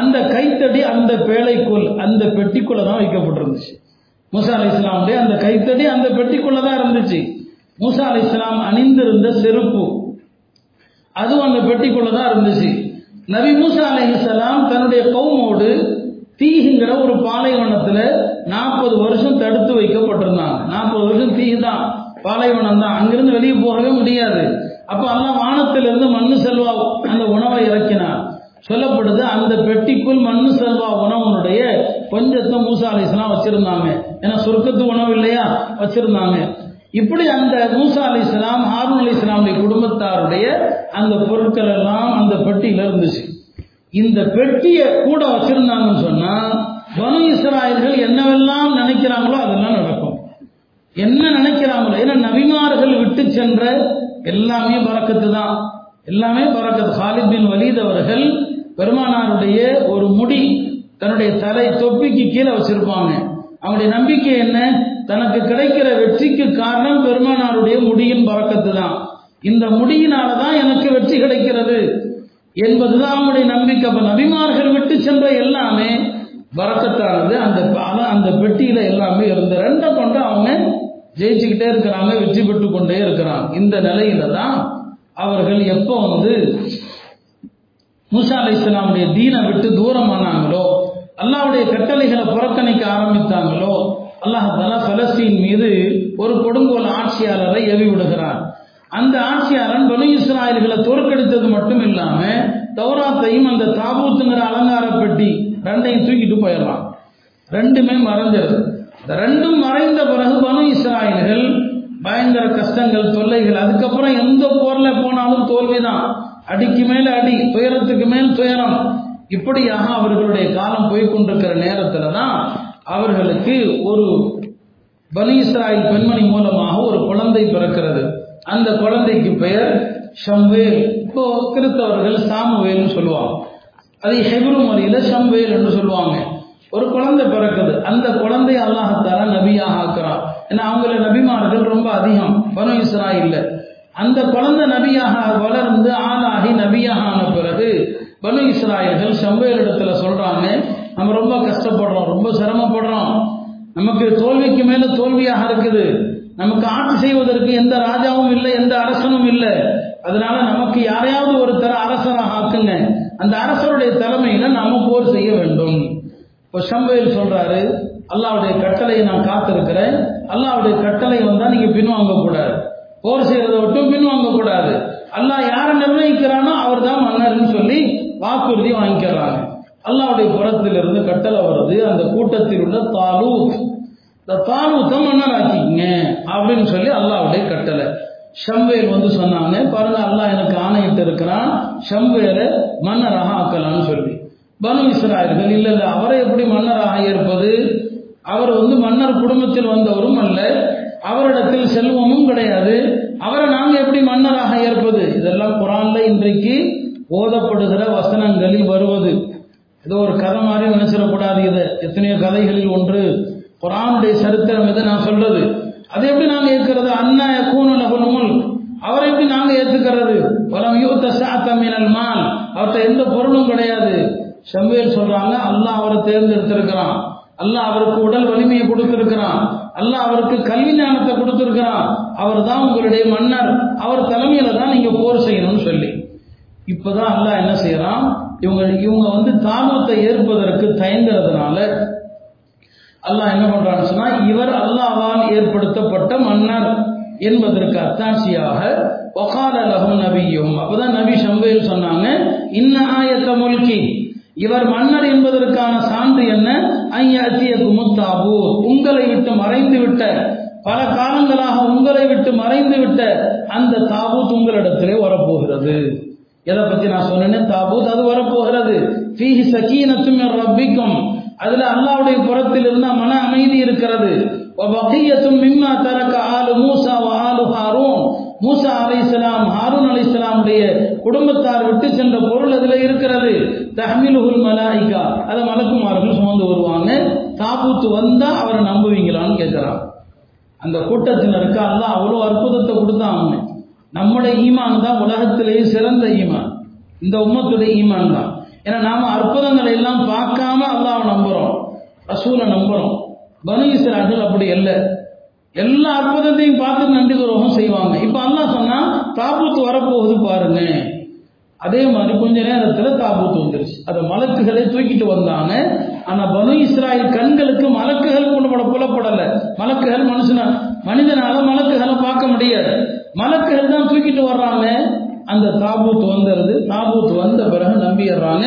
அந்த கைத்தடி அந்த பேழைக்குள் அந்த பெட்டிக்குள்ள தான் வைக்கப்பட்டிருந்துச்சு. மூசா அலி இஸ்லாமுடைய அந்த கைத்தடி அந்த பெட்டிக்குள்ள தான் இருந்துச்சு. மூசா அலி இஸ்லாம் அணிந்திருந்த செருப்பு அதுவும் அந்த பெட்டிக்குள்ள தான் இருந்துச்சு. நபி மூசா அலி இஸ்லாம் தன்னுடைய கவுமோடு தீஹுங்கிற ஒரு பாலைவனத்துல நாற்பது வருஷம் தடுத்து வைக்கப்பட்டிருந்தாங்க. நாற்பது வருஷம் தீ தான். பாலைவனம் தான். அங்கிருந்து வெளியே போகவே முடியாது. அப்ப எல்லாம் வானத்திலிருந்து மண்ணு செல்வா அந்த உணவை இறக்கினார் சொல்லப்படுது அந்த பெட்டிக்குள் மண்ணு செல்வா உணவனுடைய கொஞ்சத்தை மூசா அலி வச்சிருந்தாங்க. ஏன்னா சொர்க்கத்து உணவு இல்லையா? வச்சிருந்தாங்க. இப்படி அந்த மூசா அலி இஸ்லாம் ஹாரூன் அலி இஸ்லாமுடைய குடும்பத்தாருடைய அந்த பொருட்கள் எல்லாம் அந்த பெட்டியில இருந்துச்சு. இந்த பெட்டியை கூட வச்சிருந்தாங்கன்னு சொன்னா பனு இஸ்ராயல்கள் என்னவெல்லாம் நினைக்கிறாங்களோ அதெல்லாம் நடக்கும். என்ன நினைக்கிறாங்களோ ஏன்னா நபிமார்கள் விட்டு சென்ற எல்லாமே பறக்கத்து தான். எல்லாமே பறக்கத்து. ஹாலித் பின் வலீத் அவர்கள் பெருமானாருடைய ஒரு முடி தன்னுடைய தலை தொப்பிக்கு கீழே வச்சிருப்பாங்க. அவங்களுடைய நம்பிக்கை என்ன? தனக்கு கிடைக்கிற வெற்றிக்கு காரணம் பெருமானாருடைய முடியின் பறக்கத்து தான். இந்த முடியினால தான் எனக்கு வெற்றி கிடைக்கிறது. என்பதுதான் அவனுடைய நம்பிக்கை. அப்ப நபிமார்கள் விட்டு சென்ற எல்லாமே வரக்கத்தானது. அந்த அந்த பெட்டியில எல்லாமே இருந்த ரெண்டை கொண்டு அவங்க ஜெயிச்சுக்கிட்டே இருக்கிறாங்க வெற்றி பெற்று கொண்டே இருக்கிறாங்க. இந்த நிலையில தான் அவர்கள் எப்போ வந்து மூசா அலி இஸ்லாமுடைய தீனை விட்டு தூரமானாங்களோ அல்லாவுடைய கட்டளைகளை புறக்கணிக்க ஆரம்பித்தாங்களோ அல்லாஹ் தலா பலஸ்தீன் மீது ஒரு கொடுங்கோல் ஆட்சியாளரை எவி விடுகிறார் அந்த ஆட்சியாளன் பனு இஸ்ராயல்களை தோற்கடித்தது மட்டும் இல்லாம தௌராத்தையும் அந்த தாபூத்துங்கிற அலங்கார பெட்டி ரெண்டையும் தூக்கிட்டு போயிடுறான். ரெண்டுமே மறைஞ்சிருது. இந்த ரெண்டும் மறைந்த பிறகு பனு இஸ்ராயல்கள் பயங்கர கஷ்டங்கள் தொல்லைகள் அதுக்கப்புறம் எந்த போர்ல போனாலும் தோல்விதான். அடிக்கு மேல அடி துயரத்துக்கு மேல் துயரம். இப்படியாக அவர்களுடைய காலம் போய்கொண்டிருக்கிற நேரத்துல தான் அவர்களுக்கு ஒரு பனு இஸ்ராயல் பெண்மணி மூலமாக ஒரு குழந்தை பிறக்கிறது. அந்த குழந்தைக்கு பெயர் ஷம்வேல். இப்போ கிறிஸ்தவர்கள் சாமுவேல்னு சொல்லுவாங்க. அதை ஹெப்ரு மொழியில ஷம்வேல் என்று சொல்லுவாங்க. ஒரு குழந்தை பிறக்குது. அந்த குழந்தை அல்லாஹத்தால நபியாக ஆக்குறான். ஏன்னா அவங்கள நபிமார்கள் ரொம்ப அதிகம். பனு இல்லை அந்த குழந்தை நபியாக வளர்ந்து ஆளாகி நபியாக ஆன பிறகு பனு இஸ்ராயல்கள் ஷம்வேல் இடத்துல சொல்றாங்க நம்ம ரொம்ப கஷ்டப்படுறோம். ரொம்ப சிரமப்படுறோம். நமக்கு தோல்விக்கு மேல தோல்வியாக இருக்குது. நமக்கு ஆட்சி செய்வதற்கு எந்த ராஜாவும் இல்லை எந்த அரசனும் இல்லை. அதனால நமக்கு யாரையாவது ஒரு தர ஆக்குங்க. அந்த அரசருடைய தலைமையில நாம போர் செய்ய வேண்டும். இப்போ சம்பையில் சொல்றாரு அல்லாவுடைய கட்டளையை நான் காத்திருக்கிறேன். அல்லாவுடைய கட்டளை வந்தா நீங்க பின்வாங்க கூடாது. போர் செய்யறதை விட்டும் பின்வாங்க கூடாது. அல்லாஹ் யாரை நிர்ணயிக்கிறானோ அவர் தான் மன்னர்னு சொல்லி வாக்குறுதி வாங்கிக்கிறாங்க. அல்லாவுடைய புறத்திலிருந்து கட்டளை வருது. அந்த கூட்டத்தில் உள்ள தாலூத் இந்த தாலூத்தை மன்னர் அப்படின்னு சொல்லி அல்லாவுடைய கட்டளை. ஷம்வேல் வந்து சொன்னாங்க பாருங்க அல்லாஹ் எனக்கு ஆணையிட்டு இருக்கிறான் ஷம்வேலை மன்னராக ஆக்கலாம்னு சொல்லி. பனு இஸ்ராயர்கள் இல்ல இல்ல அவரை எப்படி மன்னராக ஏற்பது அவர் வந்து மன்னர் குடும்பத்தில் வந்தவரும் அல்ல அவரிடத்தில் செல்வமும் கிடையாது. அவரை நாங்கள் எப்படி மன்னராக ஏற்பது இதெல்லாம் குரான்ல இன்றைக்கு ஓதப்படுகிற வசனங்களில் வருவது. ஏதோ ஒரு கதை மாதிரி நினைச்சிடக்கூடாது இதை. எத்தனையோ கதைகளில் ஒன்று குரானுடைய சரித்திரம் எது நான் சொல்றது? அதை எப்படி நாங்கள் ஏற்கிறது? அண்ணா கூனலகுல் முல்க். அவரை எப்படி நாங்கள் ஏற்றுக்கிறது? பலம் யூத்த சாத்தமினல் மால். அவர்கிட்ட எந்த பொருளும் கிடையாது. செம்பேல் சொல்றாங்க அல்லாஹ் அவரை தேர்ந்தெடுத்திருக்கிறான். அல்லாஹ் அவருக்கு உடல் வலிமையை கொடுத்திருக்கிறான். அல்லாஹ் அவருக்கு கல்வி ஞானத்தை கொடுத்திருக்கிறான். அவர் தான் உங்களுடைய மன்னர். அவர் தலைமையில தான் நீங்க போர் செய்யணும்னு சொல்லி. இப்பதான் அல்லாஹ் என்ன செய்யறான்? இவங்க இவங்க வந்து தாமத்தை ஏற்பதற்கு தயங்குறதுனால அல்லாஹ் என்ன பண்றான்னு சொன்னா இவர் அல்லாவால் ஏற்படுத்தப்பட்ட மன்னர் என்பதற்கு அத்தாட்சியாக ஒகால லகும் நபியும். அப்பதான் நபி ஷம்பேல் சொன்னாங்க இன்ன ஆயத்த முல்கி. இவர் மன்னர் என்பதற்கான சான்று என்ன? ஐயாத்திய குமுத்தாபூ உங்களை விட்டு மறைந்து விட்ட பல காலங்களாக உங்களை விட்டு மறைந்து விட்ட அந்த தாபூத் உங்களிடத்திலே வரப்போகிறது. எதை பத்தி நான் சொன்னேன்னு? தாபூத் அது வரப்போகிறது. ஃபீஹி சகீனத்தும் ரப்பிக்கும். அதுல அல்லாவுடைய புறத்தில் இருந்தா மன அமைதி இருக்கிறது. வபகியத்தும் மிம்மா தரக்க ஆலு மூசா வ ஆலு ஹாரூன். மூசா இஸ்லாம் ஹாரூன் அலைஹிஸ்ஸலாமுடைய குடும்பத்தார் விட்டு சென்ற பொருள் அதுல இருக்கிறது. தஹ்மிலுஹுல் மலாய்கா. அதை மலக்குமார்கள் சுமந்து வருவாங்க. தாபூத்து வந்தா அவரை நம்புவீங்களான்னு கேட்கிறான் அந்த கூட்டத்தினருக்கு அல்லா அவ்வளோ அற்புதத்தை கொடுத்தான் அவனு நம்முடைய ஈமான் தான் உலகத்திலேயே சிறந்த ஈமான். இந்த உம்மத்துடைய ஈமான் தான். ஏன்னா நாம அற்புதங்களை எல்லாம் பார்க்காம அல்லாஹ் நம்புறோம். ரசூலை நம்புறோம். பனு இஸ்ராயல் அப்படி இல்லை எல்லா அற்புதத்தையும் பார்த்து நன்றி துரோகம் செய்வாங்க. இப்ப அல்லாஹ் சொன்னா தாபூத்து வரப்போகுது பாருங்க. அதே மாதிரி கொஞ்ச நேரத்தில் தாபூத்து வந்துருச்சு. அதை மலக்குகளை தூக்கிட்டு வந்தாங்க. ஆனா பனு இஸ்ராயல் கண்களுக்கு மலக்குகள் கொண்டு புலப்படல. மலக்குகள் மனுஷன மனிதனால மலக்குகளை பார்க்க முடியாது. மலக்குகள் தான் தூக்கிட்டு வர்றாங்க. அந்த தாபூத் வந்துருது தாபூத் வந்த பிறகு நம்பிடுறாங்க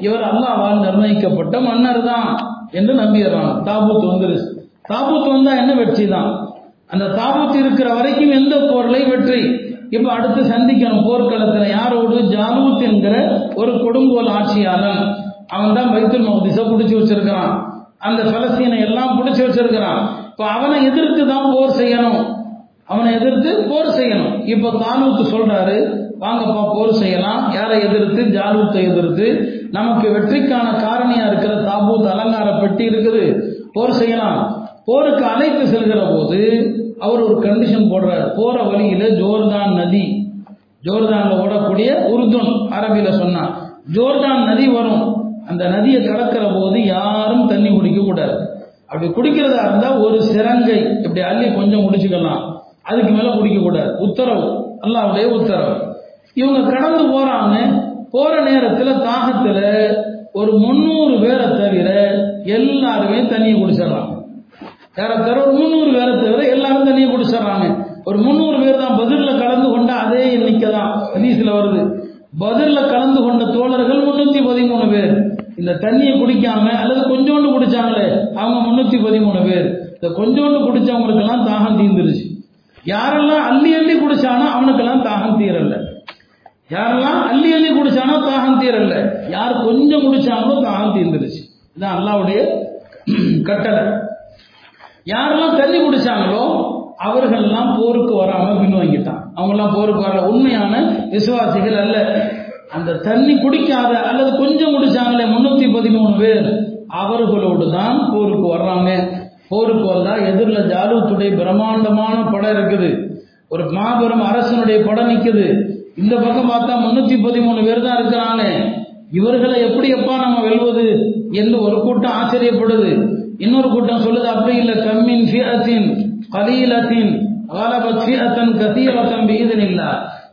இவர் அல்லாவால் நிர்ணயிக்கப்பட்ட மன்னர் தான் என்று நம்பிடுறாங்க தாபூத் வந்துருச்சு தாபூத் வந்தா என்ன வெற்றி தான்? அந்த தாபூத் இருக்கிற வரைக்கும் எந்த பொருளை வெற்றி? இப்ப அடுத்து சந்திக்கணும். போர்க்களத்துல யாரோடு? ஜாலூத் என்கிற ஒரு கொடுங்கோல் ஆட்சியாளன். அவன் தான் பைத்துல் மகதிச பிடிச்சி வச்சிருக்கிறான். அந்த பலஸ்தீனை எல்லாம் பிடிச்சி வச்சிருக்கிறான். இப்ப அவனை எதிர்த்து தான் போர் செய்யணும். அவனை எதிர்த்து போர் செய்யணும். இப்ப தாலூத்து சொல்றாரு வாங்கப்பா போர் செய்யலாம். யாரை எதிர்த்து? ஜாலூத்தை எதிர்த்து. நமக்கு வெற்றிக்கான காரணியா இருக்கிற தாபூத் அலங்கார பெட்டி இருக்குது. போர் செய்யலாம். போருக்கு அழைத்து செல்கிற போது அவர் ஒரு கண்டிஷன் போடுறார். போற வழியில ஜோர்தான் நதி. ஜோர்தான்ல ஓடக்கூடிய உருதுன் அரபியில சொன்னா ஜோர்தான் நதி வரும். அந்த நதியை கடக்கிற போது யாரும் தண்ணி குடிக்க கூடாது அப்படி குடிக்கிறதா இருந்தா ஒரு சிறங்கை இப்படி அள்ளி கொஞ்சம் குடிச்சுக்கலாம். அதுக்கு மேல குடிக்க கூடாது. உத்தரவு. அல்லாவுடைய உத்தரவு. இவங்க கடந்து போறாங்க. போற நேரத்துல தாகத்துல ஒரு முன்னூறு பேரை தவிர எல்லாருமே தண்ணியை குடிச்சிடறாங்க. யாரத்தர ஒரு முந்நூறு பேரை தவிர எல்லாரும் தண்ணியை குடிச்சிடறாங்க. ஒரு முந்நூறு பேர் தான் பதிலில் கலந்து கொண்ட அதே எண்ணிக்கை தான் ஹதீஸில் வருது. பதிலில் கலந்து கொண்ட தோழர்கள் முன்னூற்றி பதிமூணு பேர். இந்த தண்ணியை குடிக்காம அல்லது கொஞ்சோண்டு குடிச்சாங்களே அவங்க முன்னூற்றி பதிமூணு பேர். இந்த கொஞ்சோண்டு குடிச்சவங்களுக்கெல்லாம் தாகம் தீர்ந்துருச்சு. யாரெல்லாம் அள்ளி அள்ளி குடிச்சானோ அவனுக்கெல்லாம் தாகம் தீரல. யாரெல்லாம் அள்ளி அள்ளி குடிச்சானோ தாகம் தீரல. யார் கொஞ்சம் குடிச்சாங்களோ தாகம் தீர்ந்துருச்சு. இதான் அல்லாவுடைய *clears throat* கட்டளை. யாரெல்லாம் தண்ணி குடிச்சாங்களோ அவர்கள்லாம் போருக்கு வராம பின்வாங்கிட்டான். அவங்கெல்லாம் போருக்கு வரல. உண்மையான விசுவாசிகள் அல்ல. அந்த தண்ணி குடிக்காத அல்லது கொஞ்சம் குடிச்சாங்களே முன்னூத்தி பதிமூணு பேர் அவர்களோடு தான் போருக்கு வர்றாங்க. போருக்கு வந்தா எதிரில் ஜாலூத்துடைய பிரம்மாண்டமான படம் இருக்குது. ஒரு மாபெரும் அரசனுடைய படம் நிற்குது இந்த பக்கம் பார்த்தா முன்னூத்தி பதிமூணு பேர் தான் இருக்கிறாங்க. இவர்களை எப்படி எப்பா நம்ம வெல்வது என்று ஒரு கூட்டம் ஆச்சரியப்படுது. இன்னொரு கூட்டம் சொல்லுது அப்படி இல்லை கம்மின் ஃபியத்தின் கலீலத்தின் காலபத் ஃபியத்தன் கதீரத்தன் பீதன் இல்ல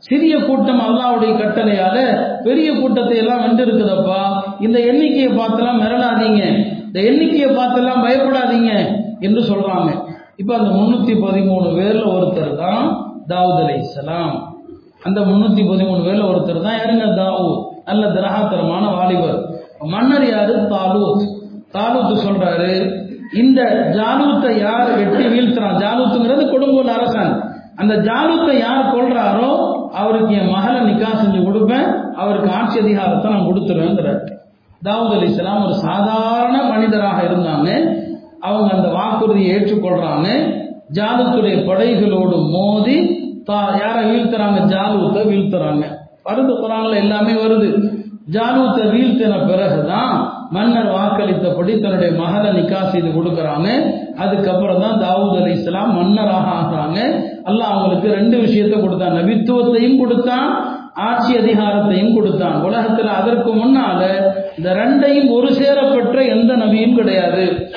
சிறிய கூட்டம் அல்லாவுடைய கட்டளையால பெரிய கூட்டத்தை எல்லாம் வென்றிருக்குதப்பா. இந்த எண்ணிக்கையை பார்த்தெல்லாம் மிரளாதீங்க. இந்த எண்ணிக்கையை பார்த்தெல்லாம் பயப்படாதீங்க. என்று சொல்றாங்க. இப்ப அந்த முன்னூத்தி பதிமூணு பேர்ல ஒருத்தர் தான் தாவூத் அலை இஸ்லாம் அந்த முன்னூத்தி பதிமூணு பேர்ல ஒருத்தர் தான் யாருங்க? தாவூத். நல்ல திரகாத்திரமான வாலிபர். மன்னர் யாரு? தாலூத். தாலூத் சொல்றாரு இந்த ஜாலூத்தை யார் வெட்டி வீழ்த்துறான்? ஜாலூத்துங்கிறது கொடுங்கோல் அரசன். அந்த ஜாலூத்தை யார் கொள்றாரோ அவருக்கு என் மகளை நிக்கா செஞ்சு கொடுப்பேன். அவருக்கு ஆட்சி அதிகாரத்தை நான் கொடுத்துருவேங்கிறார். தாவூத் அலி இஸ்லாம் ஒரு சாதாரண மனிதராக இருந்தாங்க. அவங்க அந்த வாக்குறுதியை ஏற்றுக்கொள்றான்னு ஜாலுத்துடைய படைகளோடு மோதி தா யாரை வீழ்த்துறாங்க? ஜாலுத்தை வீழ்த்துறாங்க. வருது குரான்ல எல்லாமே வருது. ஜாலூத்தை வீழ்த்தின பிறகுதான் மன்னர் வாக்களித்தபடி தன்னுடைய மகளை நிக்கா செய்து கொடுக்கறாங்க. அதுக்கப்புறம் தான் தாவூத் அலி இஸ்லாம் மன்னராக ஆகிறாங்க. அல்லாஹ் அவங்களுக்கு ரெண்டு விஷயத்தை கொடுத்தான். நபித்துவத்தையும் கொடுத்தான் ஆட்சி அதிகாரத்தையும் கொடுத்தான். உலகத்துல அதற்கு முன்னால இந்த ரெண்டையும் ஒரு சேர பெற்ற எந்த நபியும் கிடையாது.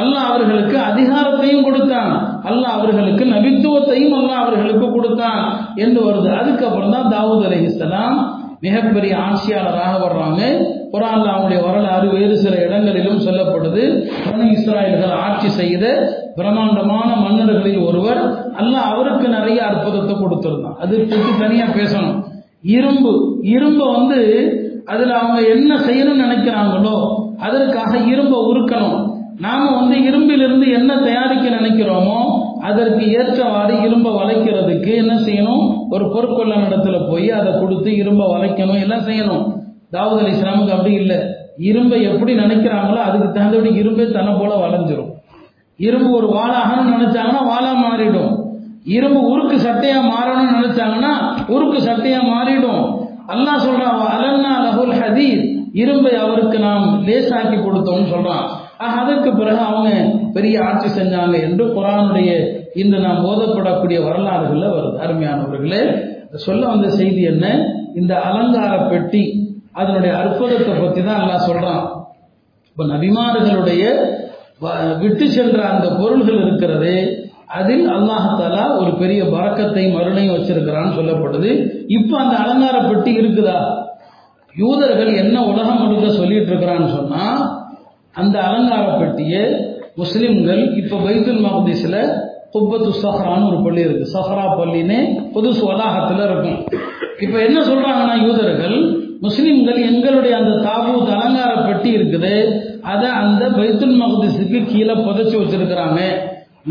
அல்லாஹ் அவர்களுக்கு அதிகாரத்தையும் கொடுத்தான். அல்லாஹ் அவர்களுக்கு நபித்துவத்தையும் அல்லாஹ் அவர்களுக்கு கொடுத்தான் என்று வருது. அதுக்கப்புறம் தான் தாவூத் அலிஹிஸ்லாம் மிகப்பெரிய ஆட்சியாளராக வர்றாங்க. குரான்ல அவனுடைய வரலாறு வேறு சில இடங்களிலும் சொல்லப்படுது. பனு இஸ்ராயல்கள் ஆட்சி செய்த பிரம்மாண்டமான மன்னர்களில் ஒருவர் அல்லாஹ் அவருக்கு நிறைய அற்புதத்தை கொடுத்திருந்தான். அது பற்றி தனியாக பேசணும். இரும்பு இரும்பை வந்து அதுல அவங்க என்ன செய்யணும்னு நினைக்கிறாங்களோ அதற்காக இரும்பை உருக்கணும். நாம வந்து இரும்பிலிருந்து என்ன தயாரிக்க நினைக்கிறோமோ அதற்கு ஏற்றவாறு இரும்பை வளைக்கிறதுக்கு என்ன செய்யணும்? ஒரு பொற்கொள்ள இடத்துல போய் அதை கொடுத்து இரும்பை வளைக்கணும். எல்லாம் செய்யணும்? தாவூத் அலி இஸ்லாமுக்கு அப்படி இல்லை. இரும்பை எப்படி நினைக்கிறாங்களோ அதுக்கு தகுந்தபடி இரும்பே தன்னை போல வளைஞ்சிரும். இரும்பு ஒரு வாழாகணும்னு நினைச்சாங்கன்னா வாழா மாறிடும். இரும்பு உருக்கு சட்டையா மாறணும்னு நினைச்சாங்கன்னா உருக்கு சட்டையா மாறிடும். அல்லாஹ் சொல்றான் அலன்னா லஹுல் ஹதீர் இரும்பை அவருக்கு நாம் லேசாக்கி கொடுத்தோம்னு சொல்றான். ஆக அதற்கு பிறகு அவங்க பெரிய ஆட்சி செஞ்சாங்க என்று குரானுடைய இன்று நாம் ஓதப்படக்கூடிய வரலாறுகள்ல வருது. அருமையானவர்களே சொல்ல வந்த செய்தி என்ன? இந்த அலங்கார பெட்டி அதனுடைய அற்புதத்தை பத்தி தான் எல்லாம் சொல்றான். இப்ப நபிமார்களுடைய விட்டு சென்ற அந்த பொருள்கள் இருக்கிறது அதில் அல்லாஹாலா ஒரு பெரிய பறக்கத்தையும் அருணையும் வச்சிருக்கிறான்னு சொல்லப்படுது. இப்போ அந்த அலங்கார பெட்டி இருக்குதா? யூதர்கள் என்ன உலகம் முழுக்க சொல்லிட்டு இருக்கிறான்னு சொன்னா அந்த அலங்கார பெட்டியை முஸ்லிம்கள் இப்போ பைத்துல் மகதீஸ்ல குப்பத்து சஹ்ரான்னு ஒரு பள்ளி இருக்கு. சஹ்ரா பள்ளின்னு பொது வளாகத்துல இருக்கும். இப்போ என்ன சொல்றாங்கன்னா யூதர்கள் முஸ்லிம்கள் எங்களுடைய அந்த தாபூத் அலங்கார பெட்டி இருக்குது அதை அந்த பைத்துல் மகதீஸுக்கு கீழே புதைச்சி வச்சிருக்கிறாங்க.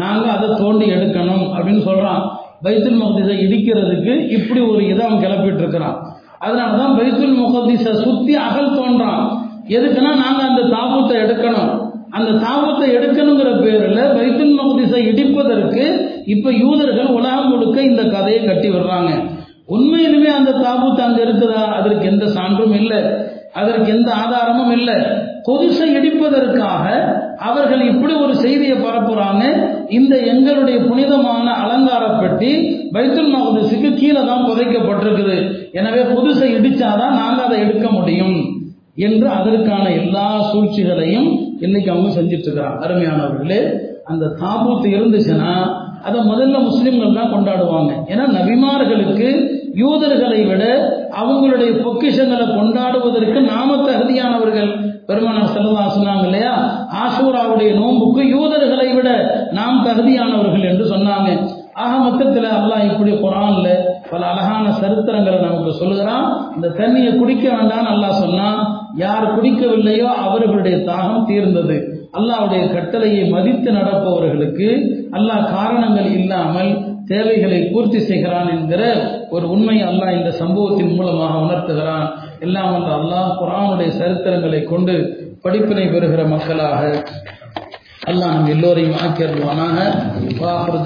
நாங்க அதை தோண்டி எடுக்கணும் அப்படின்னு சொல்றான். பைத்துல் முகதீசை இடிக்கிறதுக்கு இப்படி ஒரு இதை அவன் கிளப்பிட்டு இருக்கிறான் அதனாலதான் பைத்துல் முகதீஸை சுத்தி அகல் தோன்றான். எதுக்குன்னா நாங்க அந்த தாபூத்தை எடுக்கணும். அந்த தாபத்தை எடுக்கணுங்கிற பேரில் பைத்துல் முகதீசை இடிப்பதற்கு இப்ப யூதர்கள் உலகம் முழுக்க இந்த கதையை கட்டி விடுறாங்க உண்மையிலுமே அந்த தாபூத்து அங்க இருக்குதா? அதற்கு எந்த சான்றும் இல்லை. அதற்கு எந்த ஆதாரமும் இல்லை. கொதிசை இடிப்பதற்காக அவர்கள் இப்படி ஒரு செய்தியை பரப்புறாங்க. இந்த எங்களுடைய புனிதமான அலங்கார பெட்டி பைத்துல் மகதீஸுக்கு கீழே தான் புதைக்கப்பட்டிருக்குது. எனவே புதுசை இடிச்சாதான் நாங்கள் அதை எடுக்க முடியும் என்று அதற்கான எல்லா சூழ்ச்சிகளையும் இன்னைக்கு அவங்க செஞ்சுட்டு இருக்கிறாங்க அருமையானவர்களே அந்த தாபூத்து இருந்துச்சுன்னா அதை முதல்ல முஸ்லிம்கள் தான் கொண்டாடுவாங்க. ஏன்னா நபிமார்களுக்கு யூதர்களை விட அவங்களுடைய பொக்கிஷங்களை கொண்டாடுவதற்கு நாம தகுதியானவர்கள். பெருமனா செல்லதா சொன்னாங்க இல்லையா? ஆசூராவுடைய நோன்புக்கு யூதர்களை விட நாம் தகுதியானவர்கள் என்று சொன்னாங்க. ஆக மொத்தத்தில் அல்லாஹ் இப்படி குரான்ல பல அழகான சரித்திரங்களை நமக்கு சொல்லுகிறான். இந்த தண்ணியை குடிக்க வேண்டாம்னு அல்லாஹ் சொன்னான். யார் குடிக்கவில்லையோ அவர்களுடைய தாகம் தீர்ந்தது. அல்லாஹ்வுடைய கட்டளையை மதித்து நடப்பவர்களுக்கு அல்லாஹ் காரணங்கள் இல்லாமல் தேவைகளை பூர்த்தி செய்கிறான் என்கிற ஒரு உண்மை அல்லாஹ் இந்த சம்பவத்தின் மூலமாக உணர்த்துகிறான். எல்லாம் வந்து அல்லாஹ் குரானுடைய சரித்திரங்களை கொண்டு படிப்பினை பெறுகிற மக்களாக அல்லாஹ் நம் எல்லோரையும் ஆக்கியருவானாக வாஹர்